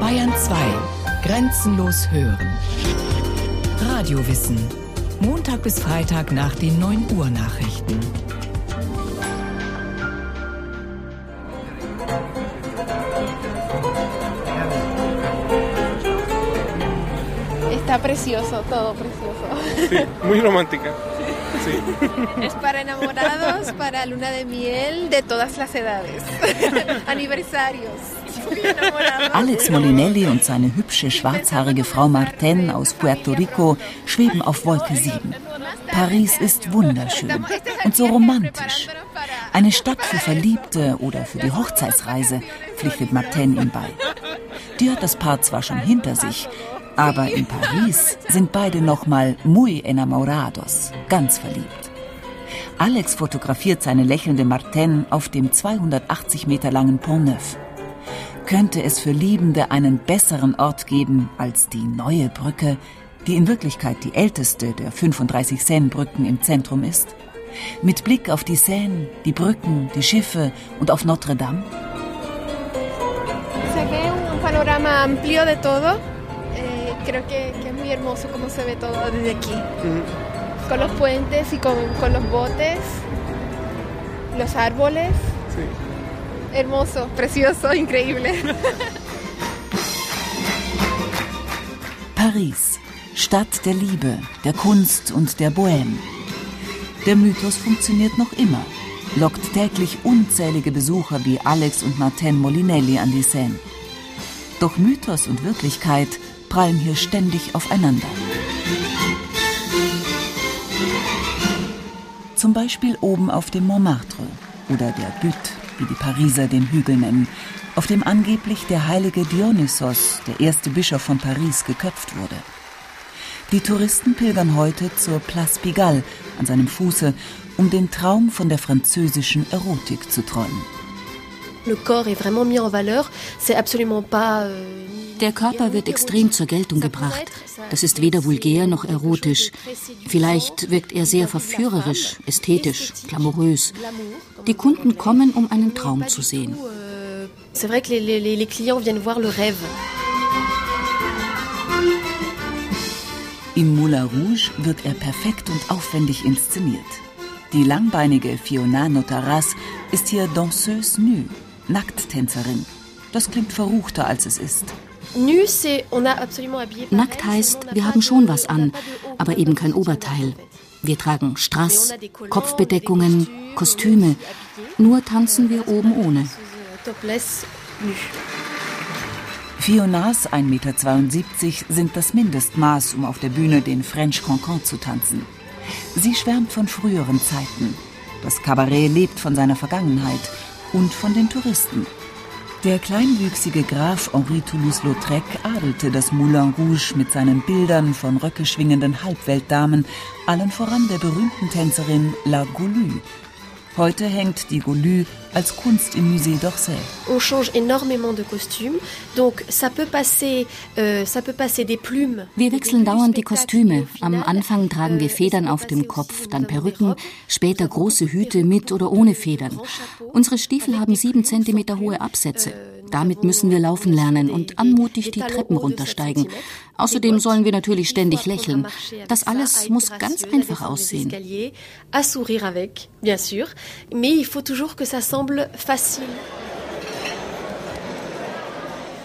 Bayern 2. Grenzenlos hören. Radiowissen. Montag bis Freitag nach den 9 Uhr Nachrichten. Está precioso, todo precioso. Sí, muy romántica. Sí. Es para enamorados, para luna de miel, de todas las edades. Aniversarios. Alex Molinelli und seine hübsche schwarzhaarige Frau Martin aus Puerto Rico schweben auf Wolke 7. Paris ist wunderschön und so romantisch. Eine Stadt für Verliebte oder für die Hochzeitsreise, pflichtet Martin ihm bei. Die hat das Paar zwar schon hinter sich, aber in Paris sind beide nochmal muy enamorados, ganz verliebt. Alex fotografiert seine lächelnde Martin auf dem 280 Meter langen Pont Neuf. Könnte es für Liebende einen besseren Ort geben als die neue Brücke, die in Wirklichkeit die älteste der 35 Seine-Brücken im Zentrum ist? Mit Blick auf die Seine, die Brücken, die Schiffe und auf Notre Dame? Un panorama amplio de todo. Creo que, que, es muy hermoso cómo se ve todo desde aquí. Mm. Con los puentes y con, con, los botes, los árboles. Sí. Hermoso, precioso, increíble. Paris, Stadt der Liebe, der Kunst und der Bohème. Der Mythos funktioniert noch immer, lockt täglich unzählige Besucher wie Alex und Martin Molinelli an die Seine. Doch Mythos und Wirklichkeit prallen hier ständig aufeinander. Zum Beispiel oben auf dem Montmartre oder der Butte, wie die Pariser den Hügel nennen, auf dem angeblich der heilige Dionysos, der erste Bischof von Paris, geköpft wurde. Die Touristen pilgern heute zur Place Pigalle an seinem Fuße, um den Traum von der französischen Erotik zu träumen. Le corps est vraiment mis en valeur. C'est absolument pas der Körper wird extrem zur Geltung gebracht. Das ist weder vulgär noch erotisch. Vielleicht wirkt er sehr verführerisch, ästhetisch, glamourös. Die Kunden kommen, um einen Traum zu sehen. Im Moulin Rouge wird er perfekt und aufwendig inszeniert. Die langbeinige Fiona Notaras ist hier danseuse nue, Nackttänzerin. Das klingt verruchter, als es ist. Nackt heißt, wir haben schon was an, aber eben kein Oberteil. Wir tragen Strass, Kopfbedeckungen, Kostüme. Nur tanzen wir oben ohne. Fionas 1,72 Meter sind das Mindestmaß, um auf der Bühne den French Cancan zu tanzen. Sie schwärmt von früheren Zeiten. Das Kabarett lebt von seiner Vergangenheit und von den Touristen. Der kleinwüchsige Graf Henri Toulouse-Lautrec adelte das Moulin Rouge mit seinen Bildern von röckeschwingenden Halbweltdamen, allen voran der berühmten Tänzerin La Goulue, Heute hängt die Golue als Kunst im Musée d'Orsay. On change énormément de costumes, donc ça peut passer, euh, ça peut passer des plumes. Wir wechseln dauernd die Kostüme. Am Anfang tragen wir Federn auf dem Kopf, dann Perücken, später große Hüte mit oder ohne Federn. Unsere Stiefel haben sieben Zentimeter hohe Absätze. Damit müssen wir laufen lernen und anmutig die Treppen runtersteigen. Außerdem sollen wir natürlich ständig lächeln. Das alles muss ganz einfach aussehen.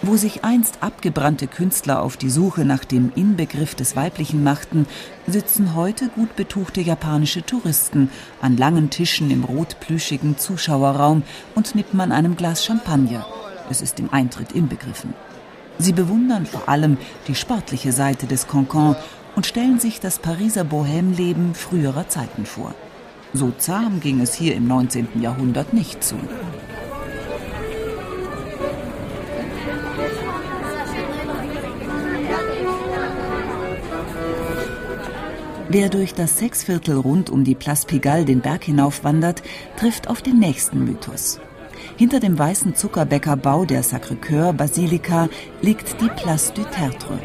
Wo sich einst abgebrannte Künstler auf die Suche nach dem Inbegriff des Weiblichen machten, sitzen heute gut betuchte japanische Touristen an langen Tischen im rotplüschigen Zuschauerraum und nippen an einem Glas Champagner es ist im Eintritt inbegriffen. Sie bewundern vor allem die sportliche Seite des Cancan und stellen sich das Pariser Bohème-Leben früherer Zeiten vor. So zahm ging es hier im 19. Jahrhundert nicht zu. Wer durch das Sechsviertel rund um die Place Pigalle den Berg hinaufwandert, trifft auf den nächsten Mythos. Hinter dem weißen Zuckerbäckerbau der Sacré-Cœur-Basilika liegt die Place du Tertre.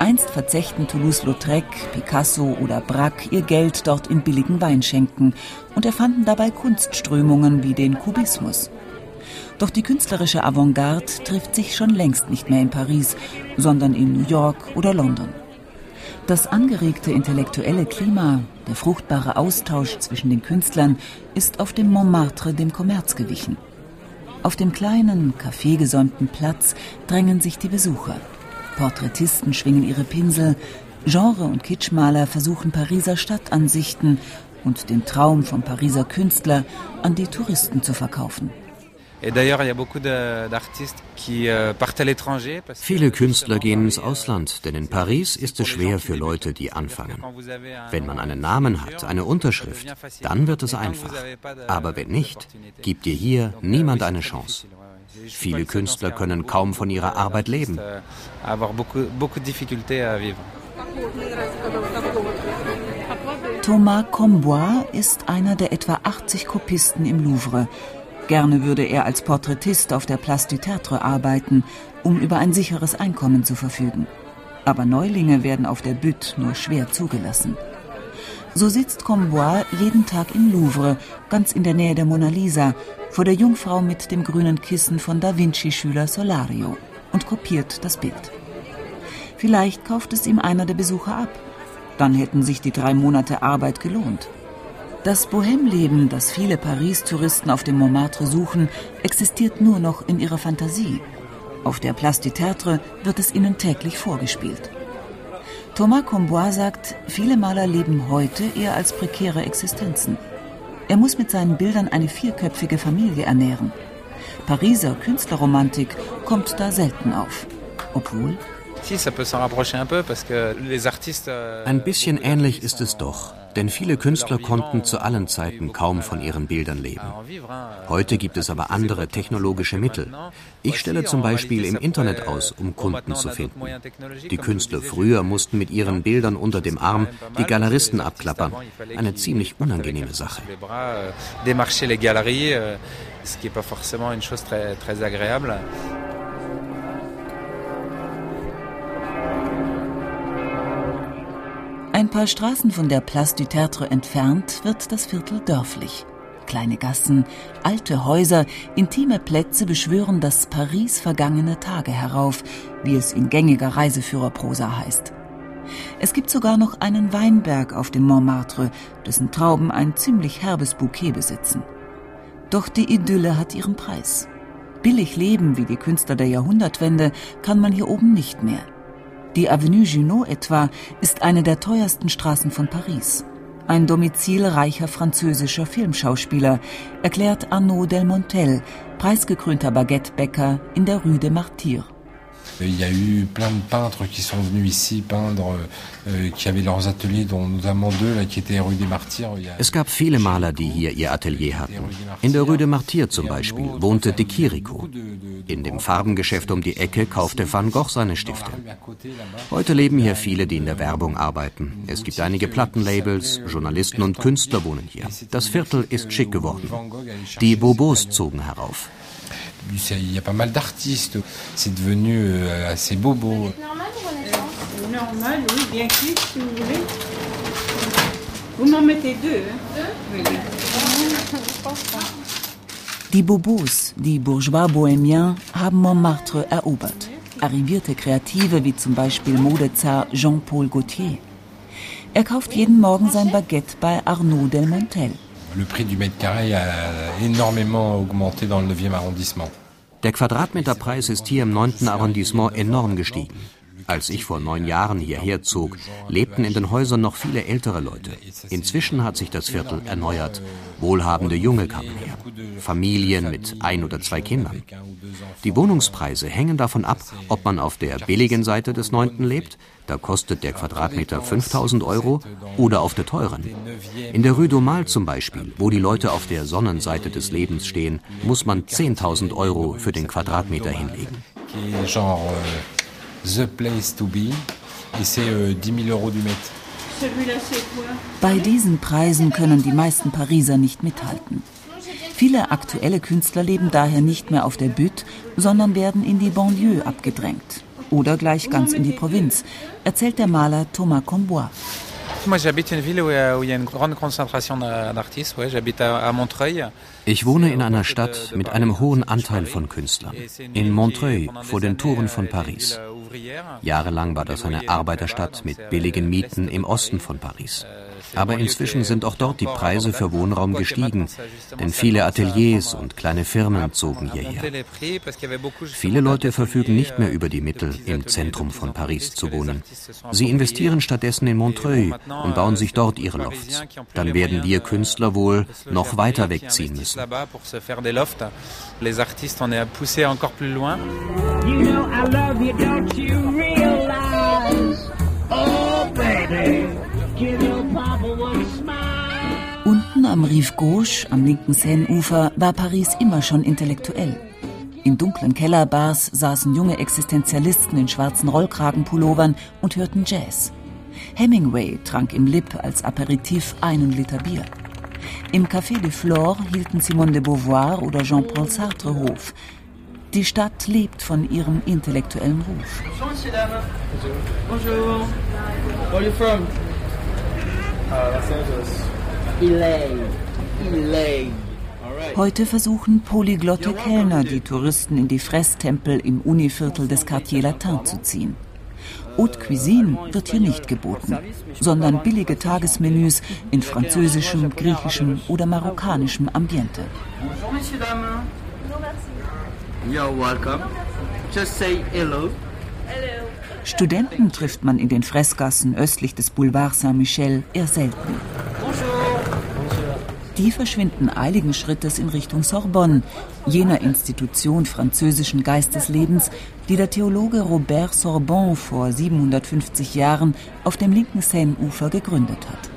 Einst verzechten Toulouse-Lautrec, Picasso oder Braque ihr Geld dort in billigen Weinschenken und erfanden dabei Kunstströmungen wie den Kubismus. Doch die künstlerische Avantgarde trifft sich schon längst nicht mehr in Paris, sondern in New York oder London. Das angeregte intellektuelle Klima, der fruchtbare Austausch zwischen den Künstlern ist auf dem Montmartre dem Kommerz gewichen. Auf dem kleinen, kaffeegesäumten Platz drängen sich die Besucher. Porträtisten schwingen ihre Pinsel, Genre- und Kitschmaler versuchen Pariser Stadtansichten und den Traum vom Pariser Künstler an die Touristen zu verkaufen. Euh, Viele Künstler gehen ins Ausland, denn in Paris ist es schwer für Leute, die anfangen. Wenn man einen Namen hat, eine Unterschrift, dann wird es einfach. Aber wenn nicht, gibt dir hier niemand eine Chance. Viele Künstler können kaum von ihrer Arbeit leben. Thomas Combois ist einer der etwa 80 Kopisten im Louvre. Gerne würde er als Porträtist auf der Place du Tertre arbeiten, um über ein sicheres Einkommen zu verfügen. Aber Neulinge werden auf der Bütt nur schwer zugelassen. So sitzt Combois jeden Tag im Louvre, ganz in der Nähe der Mona Lisa, vor der Jungfrau mit dem grünen Kissen von Da Vinci-Schüler Solario und kopiert das Bild. Vielleicht kauft es ihm einer der Besucher ab. Dann hätten sich die drei Monate Arbeit gelohnt. Das Bohemleben, das viele Paris-Touristen auf dem Montmartre suchen, existiert nur noch in ihrer Fantasie. Auf der Place du Tertre wird es ihnen täglich vorgespielt. Thomas Combois sagt, viele Maler leben heute eher als prekäre Existenzen. Er muss mit seinen Bildern eine vierköpfige Familie ernähren. Pariser Künstlerromantik kommt da selten auf. Obwohl ein bisschen ähnlich ist es doch, denn viele Künstler konnten zu allen Zeiten kaum von ihren Bildern leben. Heute gibt es aber andere technologische Mittel. Ich stelle zum Beispiel im Internet aus, um Kunden zu finden. Die Künstler früher mussten mit ihren Bildern unter dem Arm die Galeristen abklappern. Eine ziemlich unangenehme Sache. Galeries, ce qui n'est pas forcément une chose très, très agréable. Ein paar Straßen von der Place du Tertre entfernt wird das Viertel dörflich. Kleine Gassen, alte Häuser, intime Plätze beschwören das Paris vergangene Tage herauf, wie es in gängiger Reiseführerprosa heißt. Es gibt sogar noch einen Weinberg auf dem Montmartre, dessen Trauben ein ziemlich herbes Bouquet besitzen. Doch die Idylle hat ihren Preis. Billig leben wie die Künstler der Jahrhundertwende kann man hier oben nicht mehr. Die Avenue Junot etwa ist eine der teuersten Straßen von Paris. Ein Domizil reicher französischer Filmschauspieler, erklärt Arnaud Delmontel, preisgekrönter Baguettebäcker in der Rue des Martyrs. Il y a eu plein de peintres qui sont venus ici peindre, euh, qui avaient leurs ateliers, dont notamment deux là, qui étaient rue des Martyrs. Es gab viele Maler, die hier ihr Atelier hatten. In der Rue des Martyrs zum Beispiel wohnte De Chirico. In dem Farbengeschäft um die Ecke kaufte Van Gogh seine Stifte. Heute leben hier viele, die in der Werbung arbeiten. Es gibt einige Plattenlabels, Journalisten und Künstler wohnen hier. Das Viertel ist schick geworden. Die Bobos zogen herauf. Il y a pas mal d'artistes. C'est devenu euh, assez bobo. Normal, oui, bien cuit si vous voulez. Vous m'en mettez deux. Hein? Deux oui. Die Bobos, die Bourgeois Bohemiens, haben Montmartre erobert. Arrivierte Kreative wie zum Beispiel Modezar Jean-Paul Gaultier. Er kauft jeden Morgen sein Baguette bei Arnaud Delmontel. Le prix du mètre carré a énormément augmenté dans le 9e arrondissement. Der Quadratmeterpreis ist hier im 9. Arrondissement enorm gestiegen. Als ich vor neun Jahren hierher zog, lebten in den Häusern noch viele ältere Leute. Inzwischen hat sich das Viertel erneuert. Wohlhabende Junge kamen her. Familien mit ein oder zwei Kindern. Die Wohnungspreise hängen davon ab, ob man auf der billigen Seite des Neunten lebt, da kostet der Quadratmeter 5000 Euro, oder auf der teuren. In der Rue d'Aumale zum Beispiel, wo die Leute auf der Sonnenseite des Lebens stehen, muss man 10.000 Euro für den Quadratmeter hinlegen. The place to be. Et c'est 10 000 euros du mètre. Bei diesen Preisen können die meisten Pariser nicht mithalten. Viele aktuelle Künstler leben daher nicht mehr auf der Butte, sondern werden in die Banlieue abgedrängt. Oder gleich ganz in die Provinz, erzählt der Maler Thomas Combois. Ich wohne in einer Stadt mit einem hohen Anteil von Künstlern. In Montreuil, vor den Toren von Paris. Jahrelang war das eine Arbeiterstadt mit billigen Mieten im Osten von Paris. Aber inzwischen sind auch dort die Preise für Wohnraum gestiegen, denn viele Ateliers und kleine Firmen zogen hierher. Viele Leute verfügen nicht mehr über die Mittel, im Zentrum von Paris zu wohnen. Sie investieren stattdessen in Montreuil und bauen sich dort ihre Lofts. Dann werden wir Künstler wohl noch weiter wegziehen müssen. You know I love you, don't you am Rive Gauche, am linken Seineufer, war Paris immer schon intellektuell. In dunklen Kellerbars saßen junge Existenzialisten in schwarzen Rollkragenpullovern und hörten Jazz. Hemingway trank im Lip als Aperitif einen Liter Bier. Im Café de Flore hielten Simone de Beauvoir oder Jean-Paul Sartre Hof. Die Stadt lebt von ihrem intellektuellen Ruf. Bonjour. Where are you from? Heute versuchen polyglotte Kellner, die Touristen in die Fresstempel im Univiertel des Quartier Latin zu ziehen. Haute Cuisine wird hier nicht geboten, sondern billige Tagesmenüs in französischem, griechischem oder marokkanischem Ambiente. You're welcome. Just say hello. Studenten trifft man in den Fressgassen östlich des Boulevard Saint-Michel eher selten. Die verschwinden eiligen Schrittes in Richtung Sorbonne, jener Institution französischen Geisteslebens, die der Theologe Robert Sorbonne vor 750 Jahren auf dem linken Seine-Ufer gegründet hat.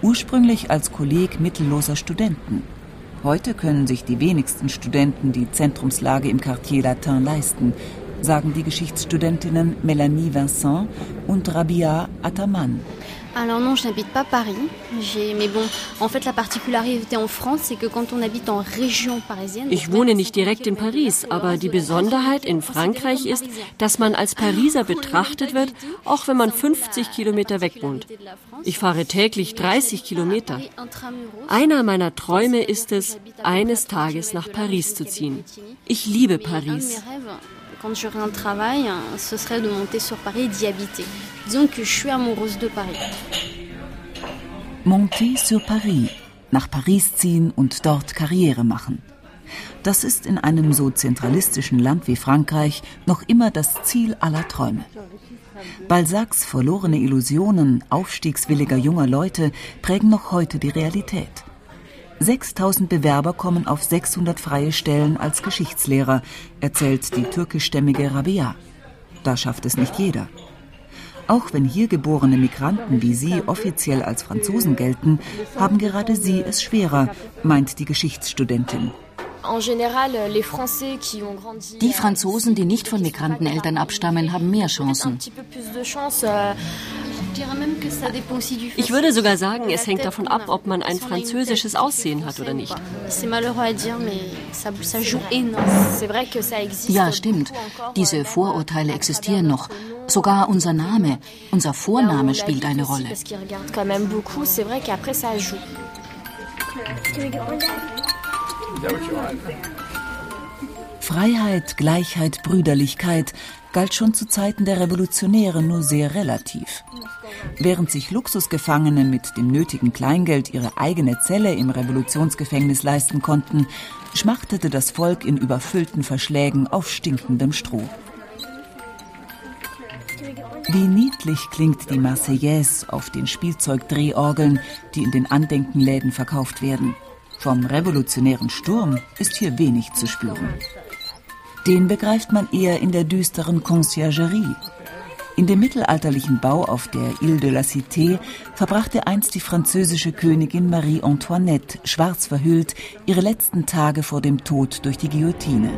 Ursprünglich als Kolleg mittelloser Studenten. Heute können sich die wenigsten Studenten die Zentrumslage im Quartier Latin leisten, sagen die Geschichtsstudentinnen Melanie Vincent und Rabia Ataman. Alors non, je n'habite pas Paris. Mais bon, en fait, la particularité en France, c'est que quand on habite en région parisienne. Ich wohne nicht direkt in Paris, aber die Besonderheit in Frankreich ist, dass man als Pariser betrachtet wird, auch wenn man 50 Kilometer weg wohnt. Ich fahre täglich 30 Kilometer. Einer meiner Träume ist es, eines Tages nach Paris zu ziehen. Ich liebe Paris quand j'aurai un travail, ce serait de monter sur Paris et d'y habiter. Disons que je suis amoureuse de Paris. Monter sur Paris, nach Paris ziehen und dort Karriere machen. Das ist in einem so zentralistischen Land wie Frankreich noch immer das Ziel aller Träume. Balzacs verlorene Illusionen aufstiegswilliger junger Leute prägen noch heute die Realität. 6000 Bewerber kommen auf 600 freie Stellen als Geschichtslehrer, erzählt die türkischstämmige Rabia. Da schafft es nicht jeder. Auch wenn hier geborene Migranten wie sie offiziell als Franzosen gelten, haben gerade sie es schwerer, meint die Geschichtsstudentin. Die Franzosen, die nicht von Migranteneltern abstammen, haben mehr Chancen. Ich würde sogar sagen, es hängt davon ab, ob man ein französisches Aussehen hat oder nicht. Ja, stimmt. Diese Vorurteile existieren noch. Sogar unser Name, unser Vorname spielt eine Rolle. Freiheit, Gleichheit, Brüderlichkeit galt schon zu Zeiten der Revolutionäre nur sehr relativ. Während sich Luxusgefangene mit dem nötigen Kleingeld ihre eigene Zelle im Revolutionsgefängnis leisten konnten, schmachtete das Volk in überfüllten Verschlägen auf stinkendem Stroh. Wie niedlich klingt die Marseillaise auf den Spielzeugdrehorgeln, die in den Andenkenläden verkauft werden. Vom revolutionären Sturm ist hier wenig zu spüren. Den begreift man eher in der düsteren Conciergerie, in dem mittelalterlichen Bau auf der Ile de la Cité verbrachte einst die französische Königin Marie Antoinette, schwarz verhüllt, ihre letzten Tage vor dem Tod durch die Guillotine.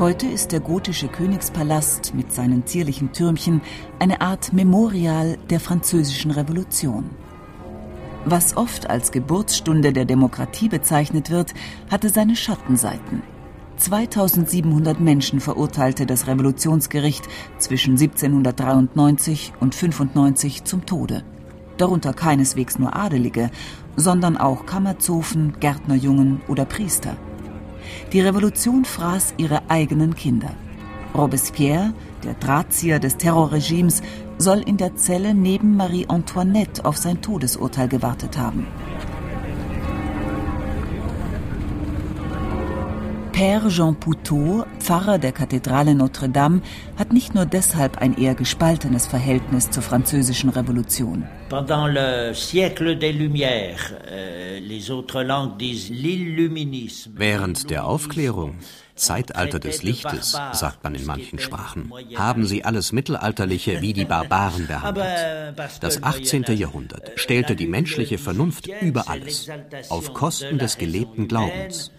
Heute ist der gotische Königspalast mit seinen zierlichen Türmchen eine Art Memorial der französischen Revolution. Was oft als Geburtsstunde der Demokratie bezeichnet wird, hatte seine Schattenseiten. 2700 Menschen verurteilte das Revolutionsgericht zwischen 1793 und 95 zum Tode. Darunter keineswegs nur Adelige, sondern auch Kammerzofen, Gärtnerjungen oder Priester. Die Revolution fraß ihre eigenen Kinder. Robespierre, der Drahtzieher des Terrorregimes, soll in der Zelle neben Marie Antoinette auf sein Todesurteil gewartet haben. Père Jean Poutot, Pfarrer der Kathedrale Notre-Dame, hat nicht nur deshalb ein eher gespaltenes Verhältnis zur französischen Revolution. Euh. Während der Aufklärung, Zeitalter des Lichtes, sagt man in manchen Sprachen, haben sie alles Mittelalterliche wie die Barbaren behandelt. Das 18. Jahrhundert stellte die menschliche Vernunft über alles, auf Kosten des gelebten Glaubens.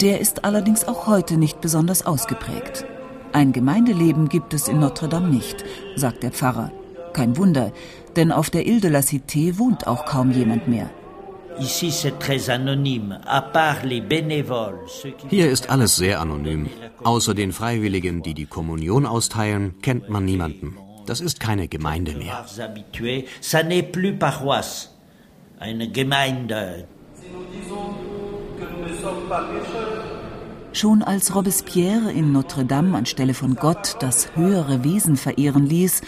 Der ist allerdings auch heute nicht besonders ausgeprägt. Ein Gemeindeleben gibt es in Notre-Dame nicht, sagt der Pfarrer. Kein Wunder, denn auf der Ile de la Cité wohnt auch kaum jemand mehr. Hier ist alles sehr anonym. Außer den Freiwilligen, die die Kommunion austeilen, kennt man niemanden. Das ist keine Gemeinde mehr eine Gemeinde. Schon als Robespierre in Notre-Dame anstelle von Gott das höhere Wesen verehren ließ,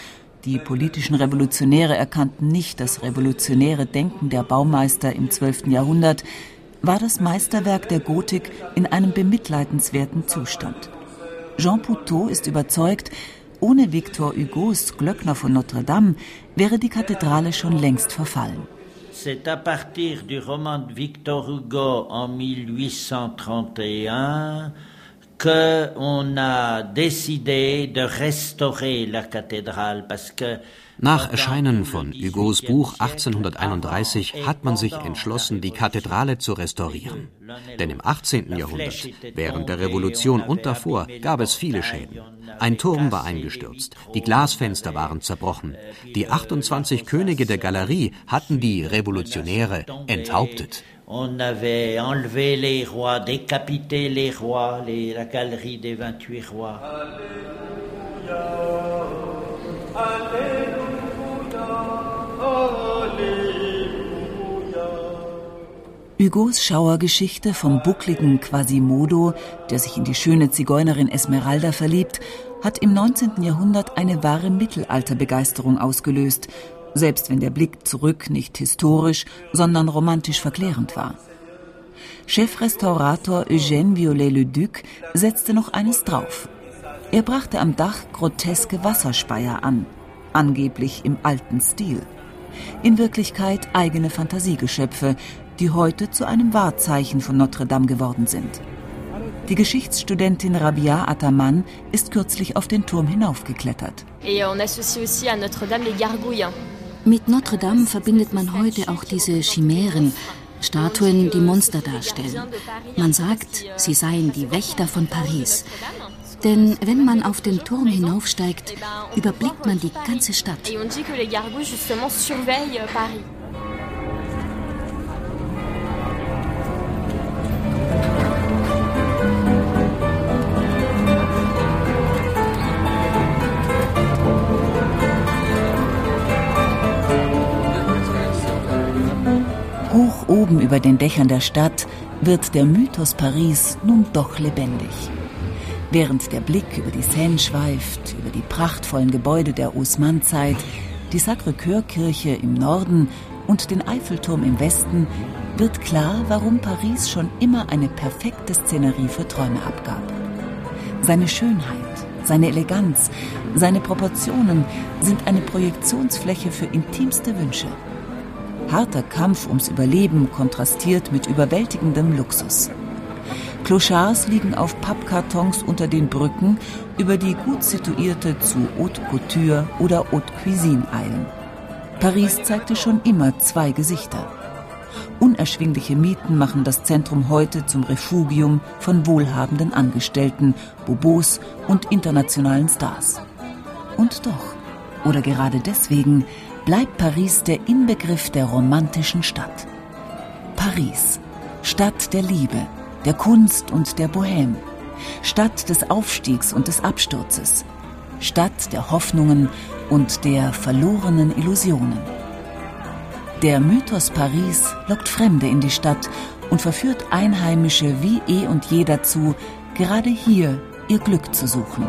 die politischen Revolutionäre erkannten nicht das revolutionäre Denken der Baumeister im 12. Jahrhundert, war das Meisterwerk der Gotik in einem bemitleidenswerten Zustand. Jean Poutot ist überzeugt, ohne Victor Hugos Glöckner von Notre-Dame wäre die Kathedrale schon längst verfallen. C'est à partir du roman de Victor Hugo en 1831 nach Erscheinen von Hugos Buch 1831 hat man sich entschlossen, die Kathedrale zu restaurieren. Denn im 18. Jahrhundert, während der Revolution und davor, gab es viele Schäden. Ein Turm war eingestürzt, die Glasfenster waren zerbrochen. Die 28 Könige der Galerie hatten die Revolutionäre enthauptet. On avait enlevé les rois, décapité les rois, les, la galerie des 28 rois. Alléluia, Alléluia. Hugos Schauergeschichte vom buckligen Quasimodo, der sich in die schöne Zigeunerin Esmeralda verliebt, hat im 19. Jahrhundert eine wahre Mittelalterbegeisterung ausgelöst, selbst wenn der Blick zurück nicht historisch, sondern romantisch verklärend war. Chefrestaurator Eugène Viollet-le-Duc setzte noch eines drauf. Er brachte am Dach groteske Wasserspeier an, angeblich im alten Stil. In Wirklichkeit eigene Fantasiegeschöpfe, die heute zu einem Wahrzeichen von Notre Dame geworden sind. Die Geschichtsstudentin Rabia Ataman ist kürzlich auf den Turm hinaufgeklettert. Mit Notre Dame verbindet man heute auch diese Chimären, Statuen, die Monster darstellen. Man sagt, sie seien die Wächter von Paris. Denn wenn man auf den Turm hinaufsteigt, überblickt man die ganze Stadt. Oben über den Dächern der Stadt wird der Mythos Paris nun doch lebendig. Während der Blick über die Seine schweift, über die prachtvollen Gebäude der Haussmann-Zeit, die Sacré-Cœur-Kirche im Norden und den Eiffelturm im Westen, wird klar, warum Paris schon immer eine perfekte Szenerie für Träume abgab. Seine Schönheit, seine Eleganz, seine Proportionen sind eine Projektionsfläche für intimste Wünsche. Harter Kampf ums Überleben kontrastiert mit überwältigendem Luxus. Clochards liegen auf Pappkartons unter den Brücken, über die gut situierte zu Haute Couture oder Haute Cuisine eilen. Paris zeigte schon immer zwei Gesichter. Unerschwingliche Mieten machen das Zentrum heute zum Refugium von wohlhabenden Angestellten, Bobos und internationalen Stars. Und doch, oder gerade deswegen, bleibt Paris der Inbegriff der romantischen Stadt. Paris, Stadt der Liebe, der Kunst und der Bohème, Stadt des Aufstiegs und des Absturzes, Stadt der Hoffnungen und der verlorenen Illusionen. Der Mythos Paris lockt Fremde in die Stadt und verführt Einheimische wie eh und je dazu, gerade hier ihr Glück zu suchen.